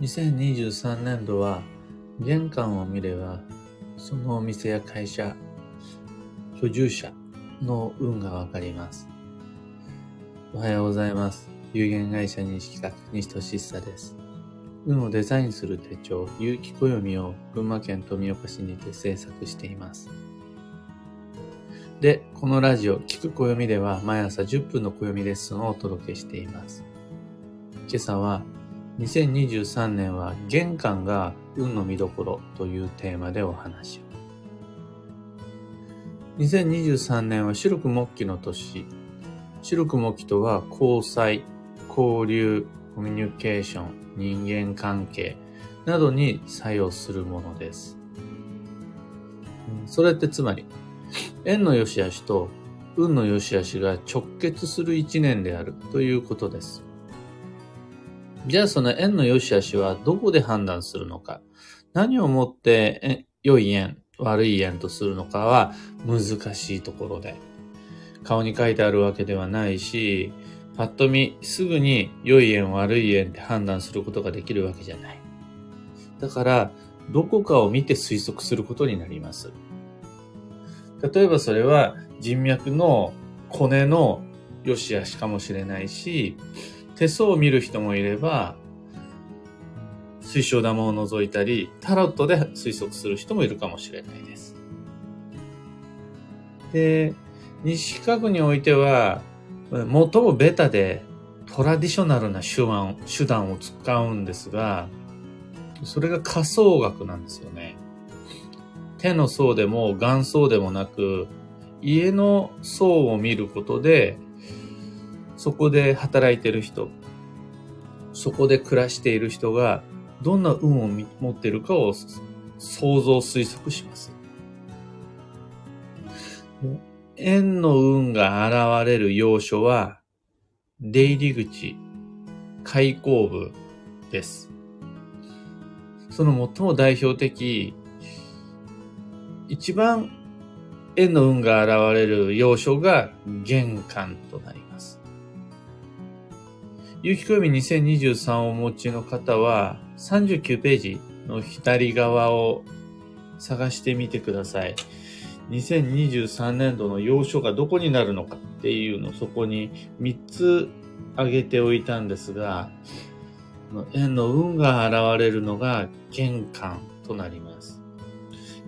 2023年度は玄関を見ればそのお店や会社、居住者の運がわかります。おはようございます。有限会社認識企画西俊久です。運をデザインする手帳、有機暦を群馬県富岡市にて制作しています。で、このラジオ、聞く暦では毎朝10分の暦レッスンをお届けしています。今朝は、2023年は玄関が運の見どころというテーマでお話を。2023年は白く木器の年。白く木器とは交際、交流、コミュニケーション、人間関係などに作用するものです。それってつまり、縁の良し悪しと運の良し悪しが直結する一年であるということです。じゃあその縁の良し悪しはどこで判断するのか何をもって良い縁、悪い縁とするのかは難しいところで。顔に書いてあるわけではないし、パッと見すぐに良い縁悪い縁って判断することができるわけじゃない。だから、どこかを見て推測することになります。例えばそれは人脈のコネの良し悪しかもしれないし、手相を見る人もいれば、水晶玉を覗いたり、タロットで推測する人もいるかもしれないです。で、西家具においては、最もベタでトラディショナルな手腕手段を使うんですが、それが仮想学なんですよね。手の層でも眼層でもなく、家の層を見ることで、そこで働いてる人、そこで暮らしている人がどんな運を持っているかを想像推測します。縁の運が現れる要所は、出入り口、開口部です。その最も代表的一番縁の運が現れる要所が玄関となります。有機暦2023をお持ちの方は39ページの左側を探してみてください。2023年度の要所がどこになるのかっていうのをそこに3つ挙げておいたんですが、縁の運が現れるのが玄関となります。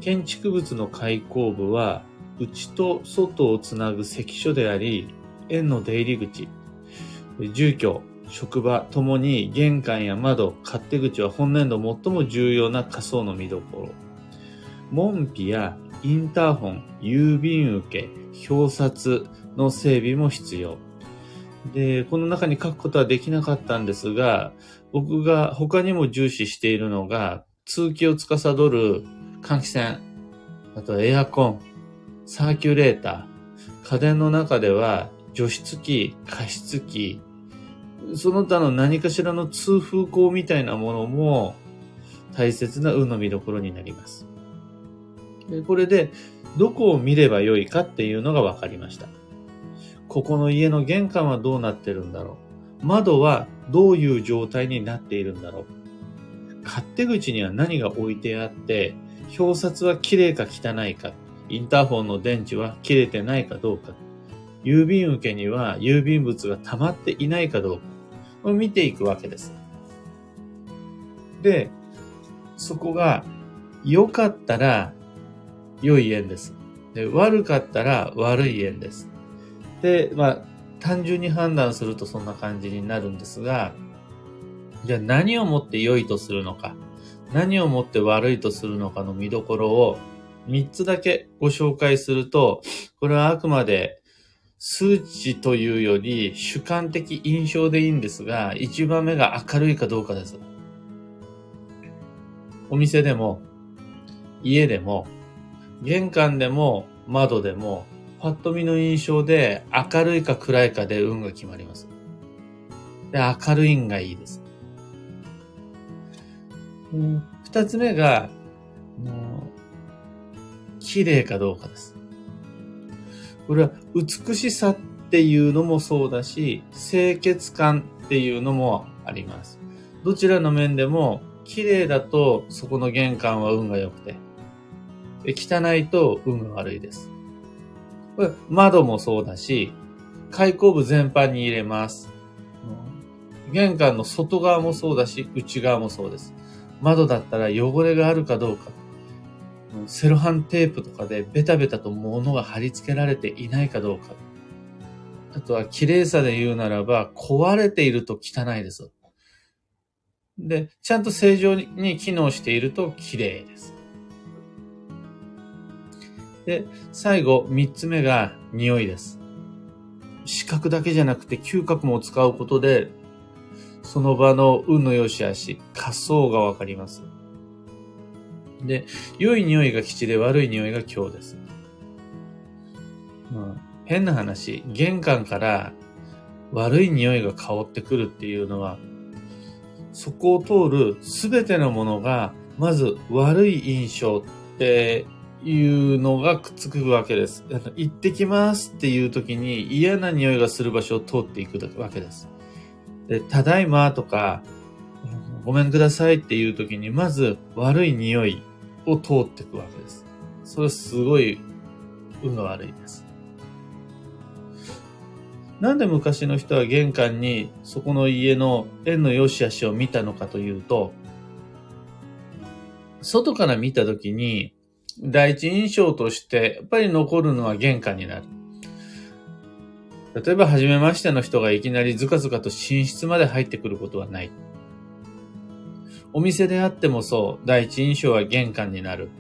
建築物の開口部は、内と外をつなぐ関所であり、園の出入り口、住居、職場ともに玄関や窓、勝手口は本年度最も重要な仮想の見どころ。門扉やインターホン、郵便受け、表札の整備も必要。で、この中に書くことはできなかったんですが、僕が他にも重視しているのが、通気を司る換気扇、あとエアコン、サーキュレーター、家電の中では除湿機、加湿器、その他の何かしらの通風口みたいなものも大切な運の見どころになります。でこれでどこを見ればよいかっていうのが分かりました。ここの家の玄関はどうなってるんだろう窓はどういう状態になっているんだろう勝手口には何が置いてあって、表札は綺麗か汚いか、インターホンの電池は切れてないかどうか、郵便受けには郵便物が溜まっていないかどうかを見ていくわけです。で、そこが良かったら良い縁です。で悪かったら悪い縁です。で、まあ、単純に判断するとそんな感じになるんですが、じゃあ何をもって良いとするのか。何をもって悪いとするのかの見どころを3つだけご紹介すると、これはあくまで数値というより主観的印象でいいんですが、1番目が明るいかどうかです。お店でも、家でも、玄関でも、窓でも、パッと見の印象で明るいか暗いかで運が決まります。で、明るいんがいいです。二つ目が、綺麗かどうかです。これは美しさっていうのもそうだし、清潔感っていうのもあります。どちらの面でも、綺麗だとそこの玄関は運が良くて、汚いと運が悪いです。これ窓もそうだし、開口部全般に入れます。玄関の外側もそうだし、内側もそうです。窓だったら汚れがあるかどうか。セロハンテープとかでベタベタと物が貼り付けられていないかどうか。あとは綺麗さで言うならば、壊れていると汚いです。で、ちゃんと正常に機能していると綺麗です。で、最後、三つ目が匂いです。視覚だけじゃなくて嗅覚も使うことで、その場の運の良し悪し、仮想がわかります。で、良い匂いが吉で悪い匂いが今日です。まあ、変な話、玄関から悪い匂いが香ってくるっていうのは、そこを通るすべてのものが、まず悪い印象っていうのがくっつくわけです。行ってきますっていう時に嫌な匂いがする場所を通っていくわけです。で、ただいまとか、ごめんくださいっていう時に、まず悪い匂いを通っていくわけです。それすごい運が悪いです。なんで昔の人は玄関にそこの家の縁の良し悪しを見たのかというと、外から見たときに、第一印象としてやっぱり残るのは玄関になる。例えば、初めましての人がいきなりズカズカと寝室まで入ってくることはない。お店であってもそう、第一印象は玄関になる。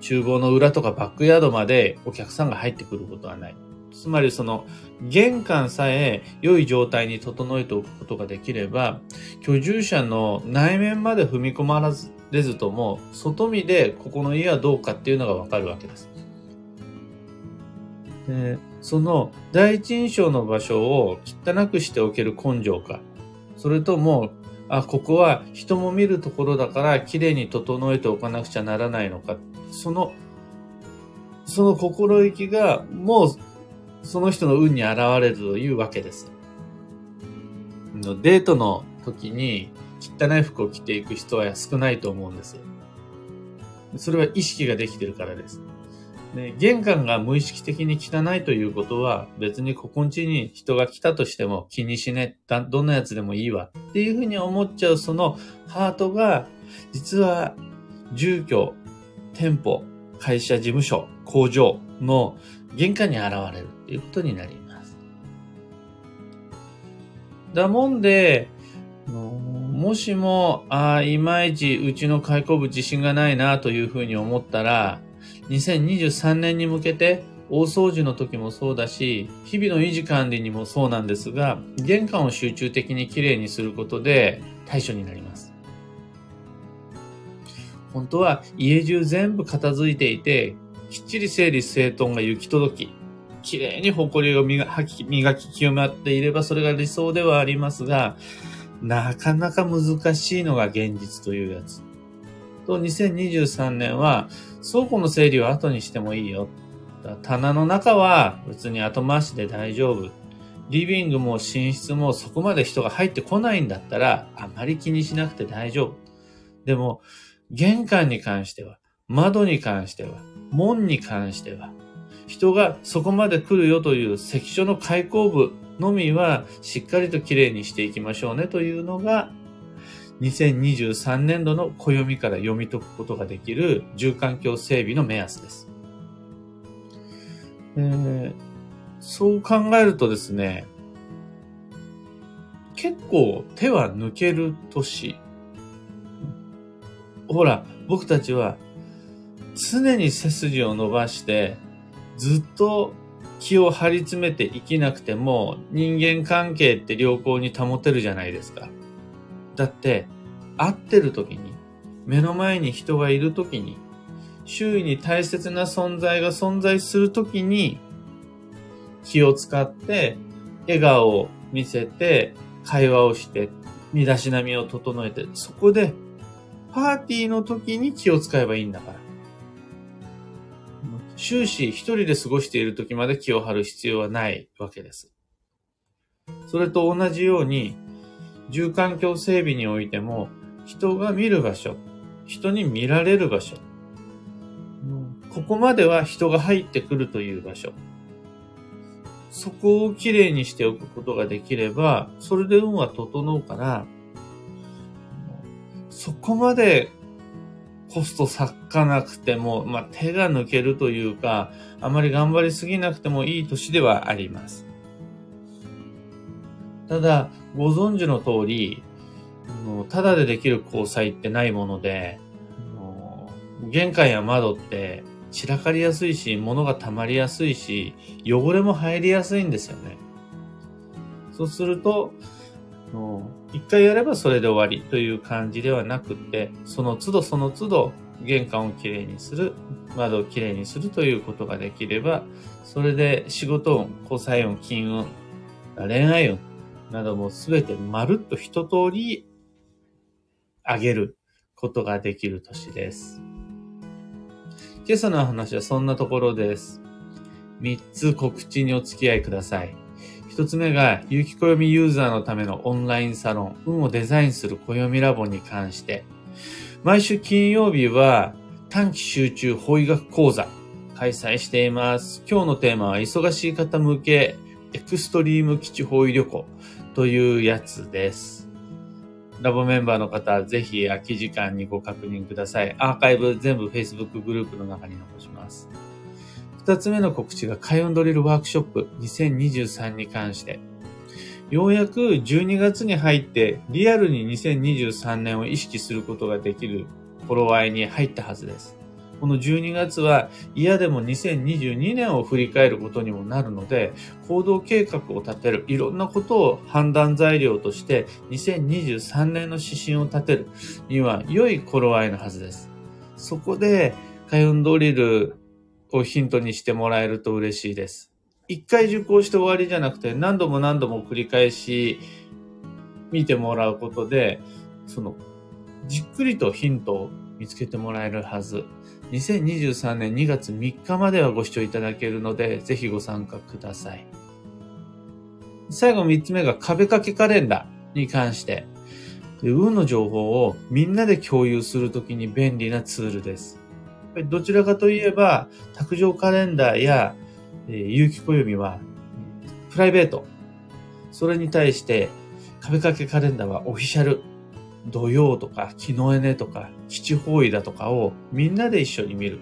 厨房の裏とかバックヤードまでお客さんが入ってくることはない。つまりその玄関さえ良い状態に整えておくことができれば、居住者の内面まで踏み込まれずとも、外見でここの家はどうかっていうのがわかるわけです。でその第一印象の場所を汚くしておける根性か、それとも、あ、ここは人も見るところだから綺麗に整えておかなくちゃならないのか、その、その心意気がもうその人の運に現れるというわけです。デートの時に汚い服を着ていく人は少ないと思うんです。それは意識ができてるからです。で玄関が無意識的に汚いということは別にここんちに人が来たとしても気にしねえ。どんなやつでもいいわっていうふうに思っちゃうそのハートが実は住居、店舗、会社事務所、工場の玄関に現れるということになります。だもんで、もしも、ああ、いまいちうちの開口部自信がないなというふうに思ったら、2023年に向けて大掃除の時もそうだし、日々の維持管理にもそうなんですが、玄関を集中的にきれいにすることで対処になります。本当は家中全部片付いていて、きっちり整理整頓が行き届き、きれいに埃を磨き磨き清まっていればそれが理想ではありますが、なかなか難しいのが現実というやつ。と、2023年は、倉庫の整理は後にしてもいいよ。棚の中は別に後回しで大丈夫。リビングも寝室もそこまで人が入ってこないんだったら、あまり気にしなくて大丈夫。でも、玄関に関しては、窓に関しては、門に関しては、人がそこまで来るよという関所の開口部のみはしっかりときれいにしていきましょうねというのが2023年度の暦から読み解くことができる住環境整備の目安です。えー、そう考えるとですね、結構手は抜ける年。ほら、僕たちは常に背筋を伸ばして、ずっと気を張り詰めて生きなくても人間関係って良好に保てるじゃないですか。だって、会ってる時に、目の前に人がいる時に、周囲に大切な存在が存在する時に、気を使って、笑顔を見せて、会話をして、身だしなみを整えて、そこで、パーティーの時に気を使えばいいんだから。終始一人で過ごしている時まで気を張る必要はないわけです。それと同じように、住環境整備においても、人が見る場所、人に見られる場所、ここまでは人が入ってくるという場所。そこをきれいにしておくことができれば、それで運は整うから、そこまでコスト割かなくても、まあ、手が抜けるというか、あまり頑張りすぎなくてもいい年ではあります。ただ、ご存知の通り、ただでできる交際ってないもので、玄関や窓って散らかりやすいし、物が溜まりやすいし、汚れも入りやすいんですよね。そうすると、一回やればそれで終わりという感じではなくて、その都度その都度玄関をきれいにする、窓をきれいにするということができれば、それで仕事運、交際運、金運、恋愛運などもすべてまるっと一通り上げることができる年です。今朝の話はそんなところです。3つ告知にお付き合いください。1つ目が、有機暦ユーザーのためのオンラインサロン、運をデザインする暦ラボに関して、毎週金曜日は短期集中法医学講座開催しています。今日のテーマは忙しい方向けエクストリーム基地法医旅行というやつです。ラボメンバーの方、ぜひ空き時間にご確認ください。アーカイブ全部 Facebook グループの中に残します。二つ目の告知が開運ドリルワークショップ2023に関して。ようやく12月に入ってリアルに2023年を意識することができる頃合いに入ったはずです。この12月は嫌でも2022年を振り返ることにもなるので、行動計画を立てる、いろんなことを判断材料として2023年の指針を立てるには良い頃合いのはずです。そこで、開運ドリルをヒントにしてもらえると嬉しいです。一回受講して終わりじゃなくて何度も何度も繰り返し見てもらうことで、その、じっくりとヒントを見つけてもらえるはず。2023年2月3日まではご視聴いただけるので、ぜひご参加ください。最後3つ目が壁掛けカレンダーに関して。運の情報をみんなで共有するときに便利なツールです。どちらかといえば、卓上カレンダーや、えー、有機暦は、プライベート。それに対して、壁掛けカレンダーはオフィシャル土曜とか、木のエネとか、基地方位だとかをみんなで一緒に見る。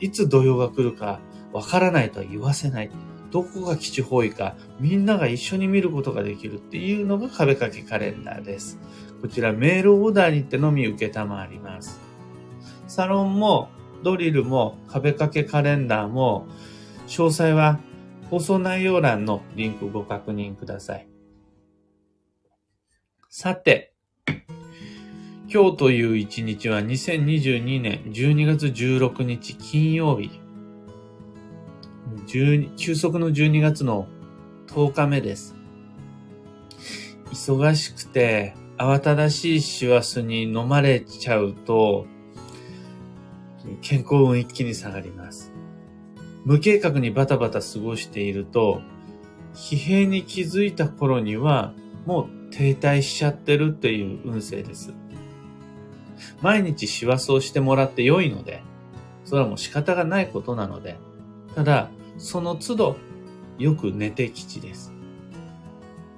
いつ土曜が来るかわからないとは言わせない。どこが基地方位か、みんなが一緒に見ることができるっていうのが壁掛けカレンダーです。こちらメールオーダーにてのみ受けたまわります。サロンもドリルも壁掛けカレンダーも詳細は放送内容欄のリンクご確認ください。さて、今日という一日は2022年12月16日金曜日。休息の12月の10日目です。忙しくて慌ただしい師走に飲まれちゃうと健康運一気に下がります。無計画にバタバタ過ごしていると疲弊に気づいた頃にはもう停滞しちゃってるっていう運勢です。毎日師走をしてもらって良いので、それはもう仕方がないことなので、ただ、その都度、よく寝て吉です。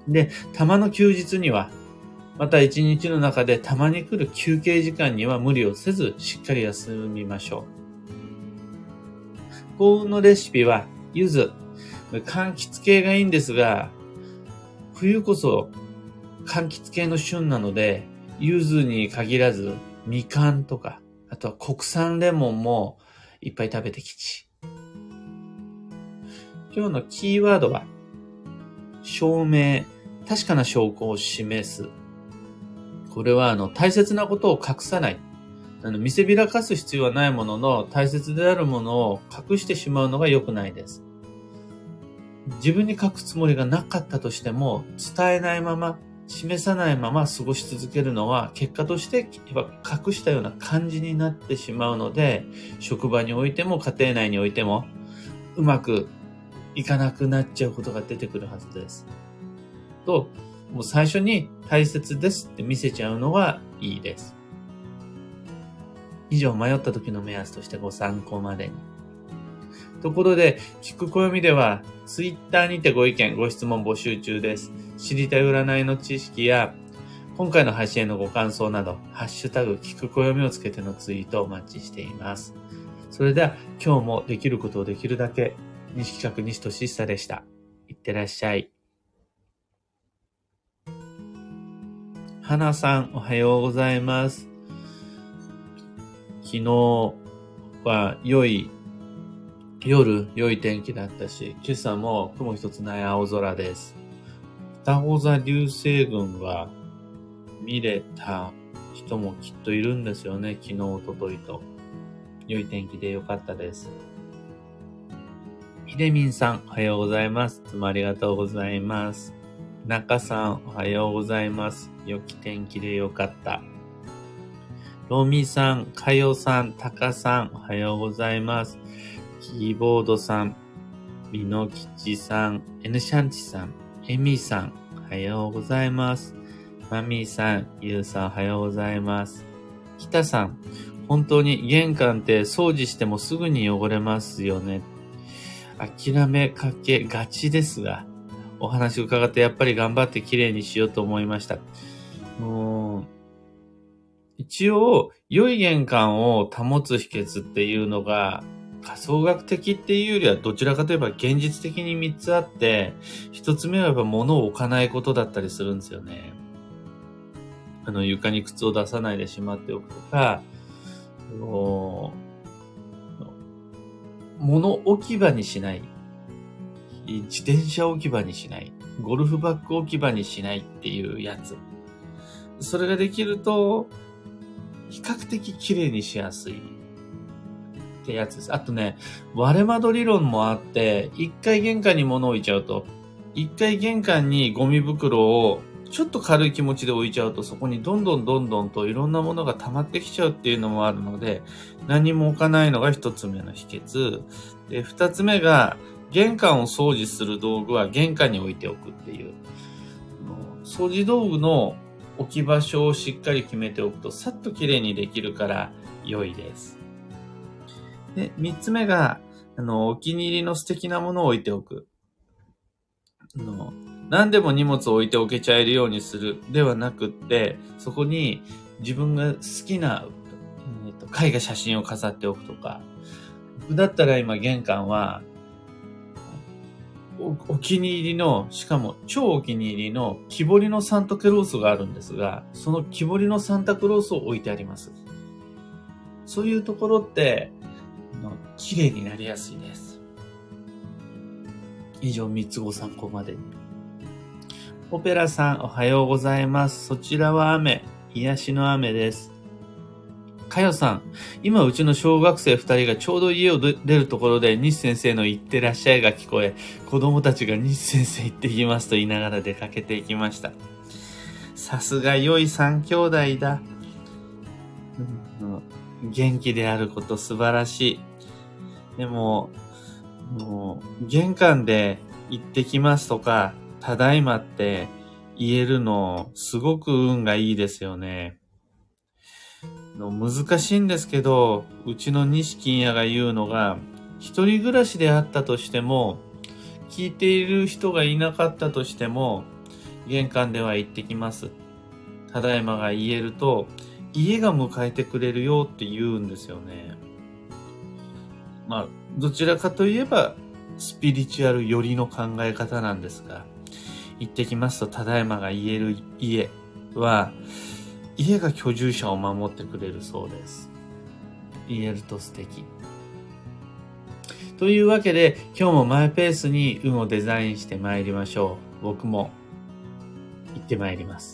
で、たまの休日には、また一日の中でたまに来る休憩時間には無理をせず、しっかり休みましょう。幸運のレシピは、柚子。柑橘系がいいんですが、冬こそ柑橘系の旬なので、柚子に限らず、みかんとか、あとは国産レモンもいっぱい食べてきち。今日のキーワードは、証明、確かな証拠を示す。これは、あの、大切なことを隠さない。あの、見せびらかす必要はないものの、大切であるものを隠してしまうのが良くないです。自分に書くつもりがなかったとしても、伝えないまま、示さないまま過ごし続けるのは結果として隠したような感じになってしまうので職場においても家庭内においてもうまくいかなくなっちゃうことが出てくるはずです。と、もう最初に大切ですって見せちゃうのがいいです。以上、迷った時の目安としてご参考までに。ところで、聞く暦では、ツイッターにてご意見、ご質問募集中です。知りたい占いの知識や、今回の配信へのご感想など、ハッシュタグ、聞く暦をつけてのツイートをお待ちしています。それでは、今日もできることをできるだけ、西企画西俊久でした。いってらっしゃい。花さん、おはようございます。昨日は良い、夜良い天気だったし、今朝も雲一つない青空です。双子座流星群は見れた人もきっといるんですよね。昨日、おとといと。良い天気で良かったです。ひでみんさん、おはようございます。いつもありがとうございます。中さん、おはようございます。良き天気でよかった。ロミさん、かよさん、たかさん、おはようございます。キーボードさん、みのきちさん、エヌシャンチさん、エミさん、おはようございます。マミーさん、ゆうさん、おはようございます。きたさん、本当に玄関って掃除してもすぐに汚れますよね。諦めかけがちですが、お話伺ってやっぱり頑張って綺麗にしようと思いました。一応、良い玄関を保つ秘訣っていうのが、仮想学的っていうよりはどちらかといえば現実的に3つあって、1つ目はやっぱ物を置かないことだったりするんですよね。あの、床に靴を出さないでしまっておくとか、物置き場にしない。自転車置き場にしない。ゴルフバッグ置き場にしないっていうやつ。それができると、比較的綺麗にしやすいってやつです。あとね、割れ窓理論もあって、一回玄関に物を置いちゃうと、一回玄関にゴミ袋をちょっと軽い気持ちで置いちゃうと、そこにどんどんどんどんといろんなものが溜まってきちゃうっていうのもあるので、何も置かないのが一つ目の秘訣。で、二つ目が、玄関を掃除する道具は玄関に置いておくっていう。掃除道具の置き場所をしっかり決めておくと、さっと綺麗にできるから良いです。で、三つ目が、あの、お気に入りの素敵なものを置いておく。あの、何でも荷物を置いておけちゃえるようにするではなくって、そこに自分が好きな、えーと、絵画写真を飾っておくとか、僕だったら今玄関は、お気に入りの、しかも超お気に入りの木彫りのサンタクロースがあるんですが、その木彫りのサンタクロースを置いてあります。そういうところって、綺麗になりやすいです。以上3つご参考までに。オペラさんおはようございます。そちらは雨、癒しの雨です。かよさん、今うちの小学生二人がちょうど家を出るところで西先生の行ってらっしゃいが聞こえ、子供たちが西先生行ってきますと言いながら出かけていきました。さすが良い三兄弟だ。元気であること素晴らしい。でも、もう、玄関で行ってきますとか、ただいまって言えるの、すごく運がいいですよね。の難しいんですけど、うちの西金屋が言うのが、一人暮らしであったとしても、聞いている人がいなかったとしても、玄関では行ってきます。ただいまが言えると、家が迎えてくれるよって言うんですよね。まあ、どちらかといえば、スピリチュアル寄りの考え方なんですが、行ってきますと、ただいまが言える家は、家が居住者を守ってくれるそうです。言えると素敵。というわけで、今日もマイペースに運をデザインして参りましょう。僕も行って参ります。